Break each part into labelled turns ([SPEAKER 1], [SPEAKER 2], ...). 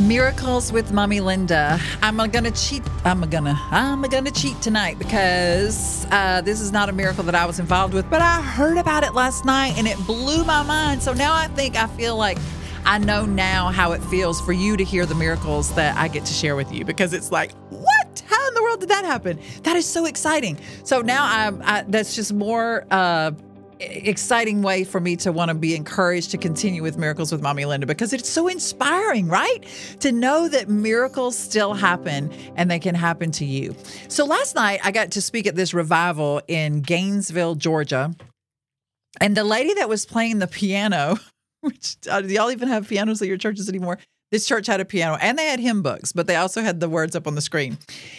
[SPEAKER 1] Miracles with Mommy Linda. I'm gonna cheat. I'm gonna. I'm gonna cheat tonight because uh, this is not a miracle that I was involved with, but I heard about it last night and it blew my mind. So now I think I feel like I know now how it feels for you to hear the miracles that I get to share with you because it's like, what? How in the world did that happen? That is so exciting. So now I'm. I, that's just more. Uh, exciting way for me to want to be encouraged to continue with Miracles with Mommy Linda because it's so inspiring, right? To know that miracles still happen and they can happen to you. So last night I got to speak at this revival in Gainesville, Georgia. And the lady that was playing the piano, which uh, do y'all even have pianos at your churches anymore? This church had a piano and they had hymn books, but they also had the words up on the screen.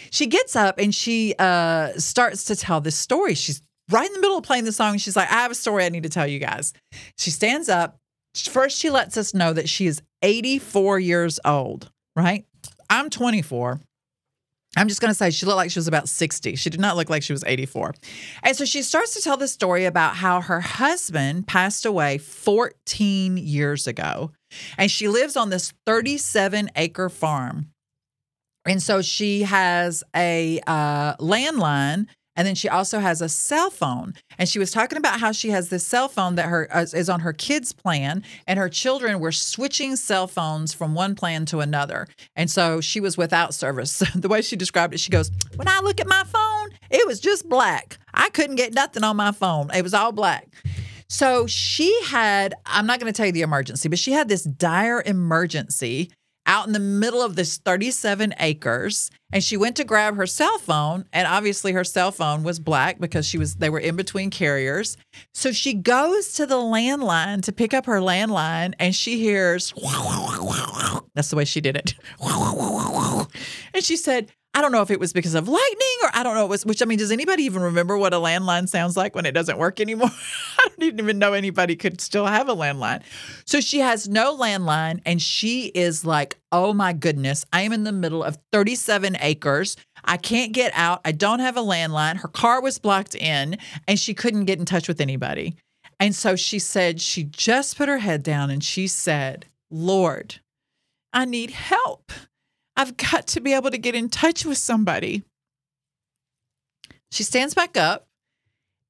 [SPEAKER 1] She gets up and she uh, starts to tell this story. She's right in the middle of playing the song. She's like, I have a story I need to tell you guys. She stands up. First, she lets us know that she is 84 years old, right? I'm 24. I'm just going to say she looked like she was about 60. She did not look like she was 84. And so she starts to tell the story about how her husband passed away 14 years ago. And she lives on this 37 acre farm. And so she has a uh, landline and then she also has a cell phone. And she was talking about how she has this cell phone that her uh, is on her kids' plan, and her children were switching cell phones from one plan to another. And so she was without service. the way she described it, she goes, "When I look at my phone, it was just black. I couldn't get nothing on my phone. It was all black." So she had, I'm not going to tell you the emergency, but she had this dire emergency out in the middle of this 37 acres and she went to grab her cell phone and obviously her cell phone was black because she was they were in between carriers. So she goes to the landline to pick up her landline and she hears that's the way she did it. And she said I don't know if it was because of lightning or I don't know. It was, which I mean, does anybody even remember what a landline sounds like when it doesn't work anymore? I don't even know anybody could still have a landline. So she has no landline and she is like, oh my goodness, I am in the middle of 37 acres. I can't get out. I don't have a landline. Her car was blocked in and she couldn't get in touch with anybody. And so she said, she just put her head down and she said, Lord, I need help. I've got to be able to get in touch with somebody. She stands back up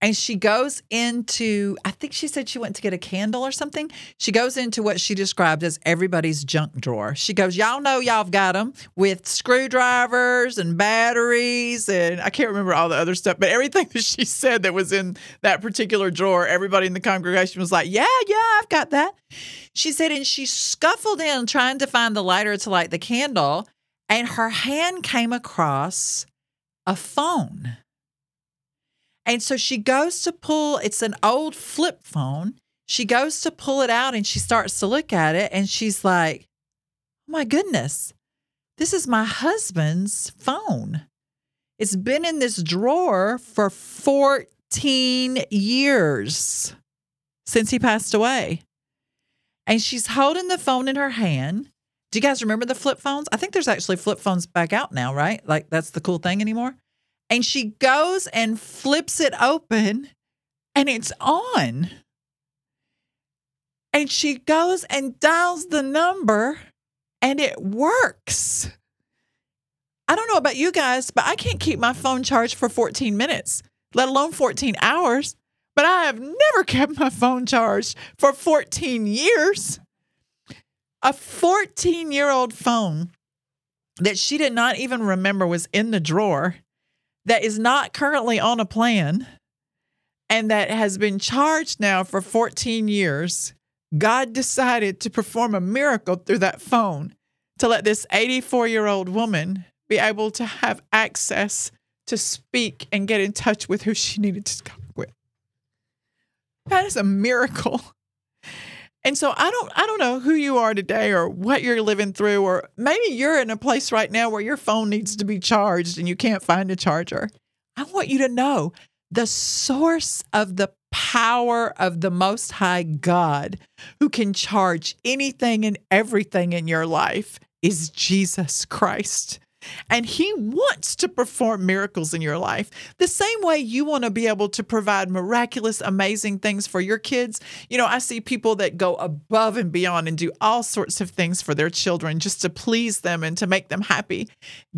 [SPEAKER 1] and she goes into, I think she said she went to get a candle or something. She goes into what she described as everybody's junk drawer. She goes, Y'all know y'all have got them with screwdrivers and batteries. And I can't remember all the other stuff, but everything that she said that was in that particular drawer, everybody in the congregation was like, Yeah, yeah, I've got that. She said, and she scuffled in trying to find the lighter to light the candle. And her hand came across a phone. And so she goes to pull, it's an old flip phone. She goes to pull it out and she starts to look at it and she's like, oh my goodness, this is my husband's phone. It's been in this drawer for 14 years since he passed away. And she's holding the phone in her hand. Do you guys remember the flip phones? I think there's actually flip phones back out now, right? Like that's the cool thing anymore. And she goes and flips it open and it's on. And she goes and dials the number and it works. I don't know about you guys, but I can't keep my phone charged for 14 minutes, let alone 14 hours. But I have never kept my phone charged for 14 years. A 14 year old phone that she did not even remember was in the drawer that is not currently on a plan and that has been charged now for 14 years, God decided to perform a miracle through that phone to let this 84 year old woman be able to have access to speak and get in touch with who she needed to talk with. That is a miracle. And so I don't I don't know who you are today or what you're living through or maybe you're in a place right now where your phone needs to be charged and you can't find a charger. I want you to know the source of the power of the most high God who can charge anything and everything in your life is Jesus Christ.
[SPEAKER 2] And He wants to perform miracles in your life. The same way you want to be able to provide miraculous, amazing things for your kids. You know, I see people that go above and beyond and do all sorts of things for their children just to please them and to make them happy.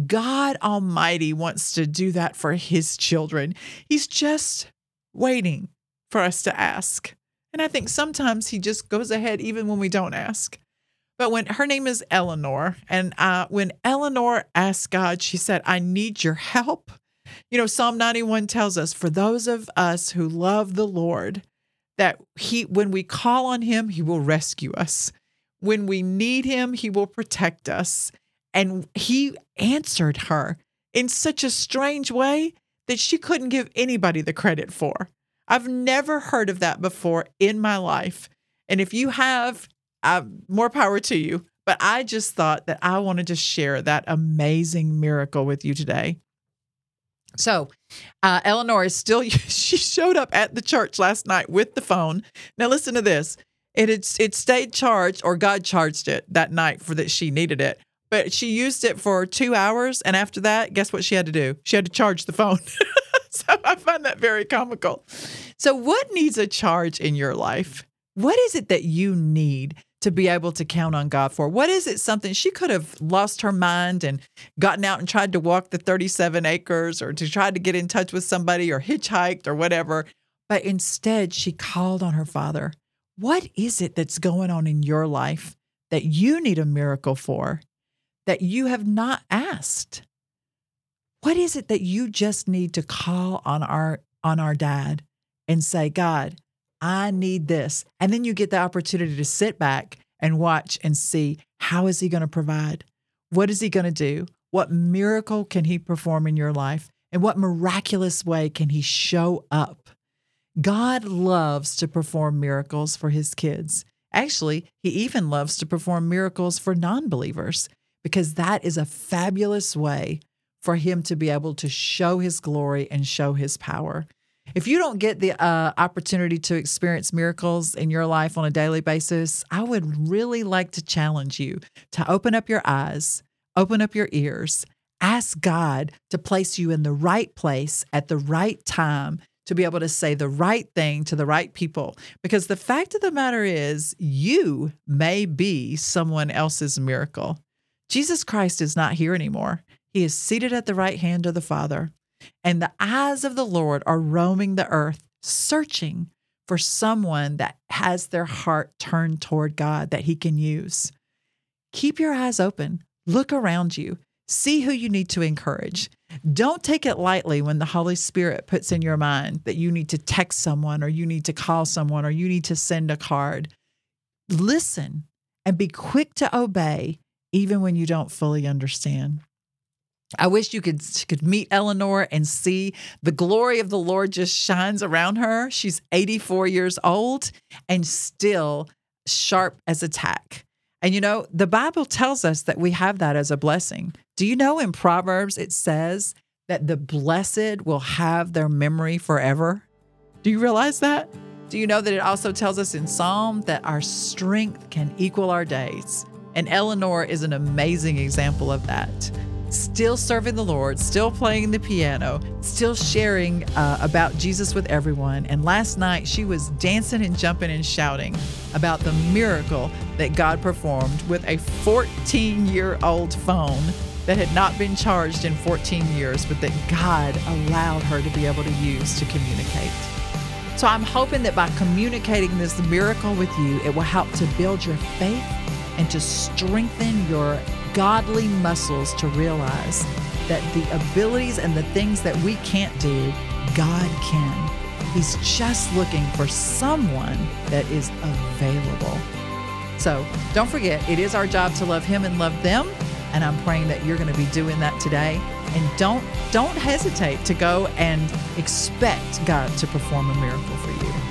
[SPEAKER 2] God Almighty wants to do that for His children. He's just waiting for us to ask. And I think sometimes He just goes ahead even when we don't ask. But when her name is Eleanor, and uh, when Eleanor asked God, she said, I need your help. You know, Psalm 91 tells us for those of us who love the Lord, that he when we call on him, he will rescue us. When we need him, he will protect us. And he answered her in such a strange way that she couldn't give anybody the credit for. I've never heard of that before in my life. And if you have, uh, more power to you. But I just thought that I wanted to share that amazing miracle with you today. So, uh, Eleanor is still, she showed up at the church last night with the phone. Now, listen to this. It had, it stayed charged, or God charged it that night for that she needed it. But she used it for two hours. And after that, guess what she had to do? She had to charge the phone. so I find that very comical. So, what needs a charge in your life? What is it that you need to be able to count on God for? What is it something she could have lost her mind and gotten out and tried to walk the 37 acres or to try to get in touch with somebody or hitchhiked or whatever? But instead, she called on her father. What is it that's going on in your life that you need a miracle for that you have not asked? What is it that you just need to call on our on our dad and say, God, I need this. And then you get the opportunity to sit back and watch and see how is he going to provide? What is he going to do? What miracle can he perform in your life? And what miraculous way can he show up? God loves to perform miracles for his kids. Actually, he even loves to perform miracles for non believers because that is a fabulous way for him to be able to show his glory and show his power. If you don't get the uh, opportunity to experience miracles in your life on a daily basis, I would really like to challenge you to open up your eyes, open up your ears, ask God to place you in the right place at the right time to be able to say the right thing to the right people. Because the fact of the matter is, you may be someone else's miracle. Jesus Christ is not here anymore. He is seated at the right hand of the Father and the eyes of the Lord are roaming the earth, searching for someone that has their heart turned toward God that He can use. Keep your eyes open, look around you, see who you need to encourage. Don't take it lightly when the Holy Spirit puts in your mind that you need to text someone or you need to call someone or you need to send a card. Listen and be quick to obey, even when you don't fully understand. I wish you could could meet Eleanor and see the glory of the Lord just shines around her. She's 84 years old and still sharp as a tack. And you know, the Bible tells us that we have that as a blessing. Do you know in Proverbs it says that the blessed will have their memory forever? Do you realize that? Do you know that it also tells us in Psalm that our strength can equal our days? And Eleanor is an amazing example of that still serving the Lord, still playing the piano, still sharing uh, about Jesus with everyone. And last night, she was dancing and jumping and shouting about the miracle that God performed with a 14 year old phone that had not been charged in 14 years, but that God allowed her to be able to use to communicate. So I'm hoping that by communicating this miracle with you, it will help to build your faith and to strengthen your godly muscles to realize that the abilities and the things that we can't do, God can. He's just looking for someone that is available. So don't forget, it is our job to love Him and love them. And I'm praying that you're going to be doing that today. And don't don't hesitate to go and expect God to perform a miracle for you.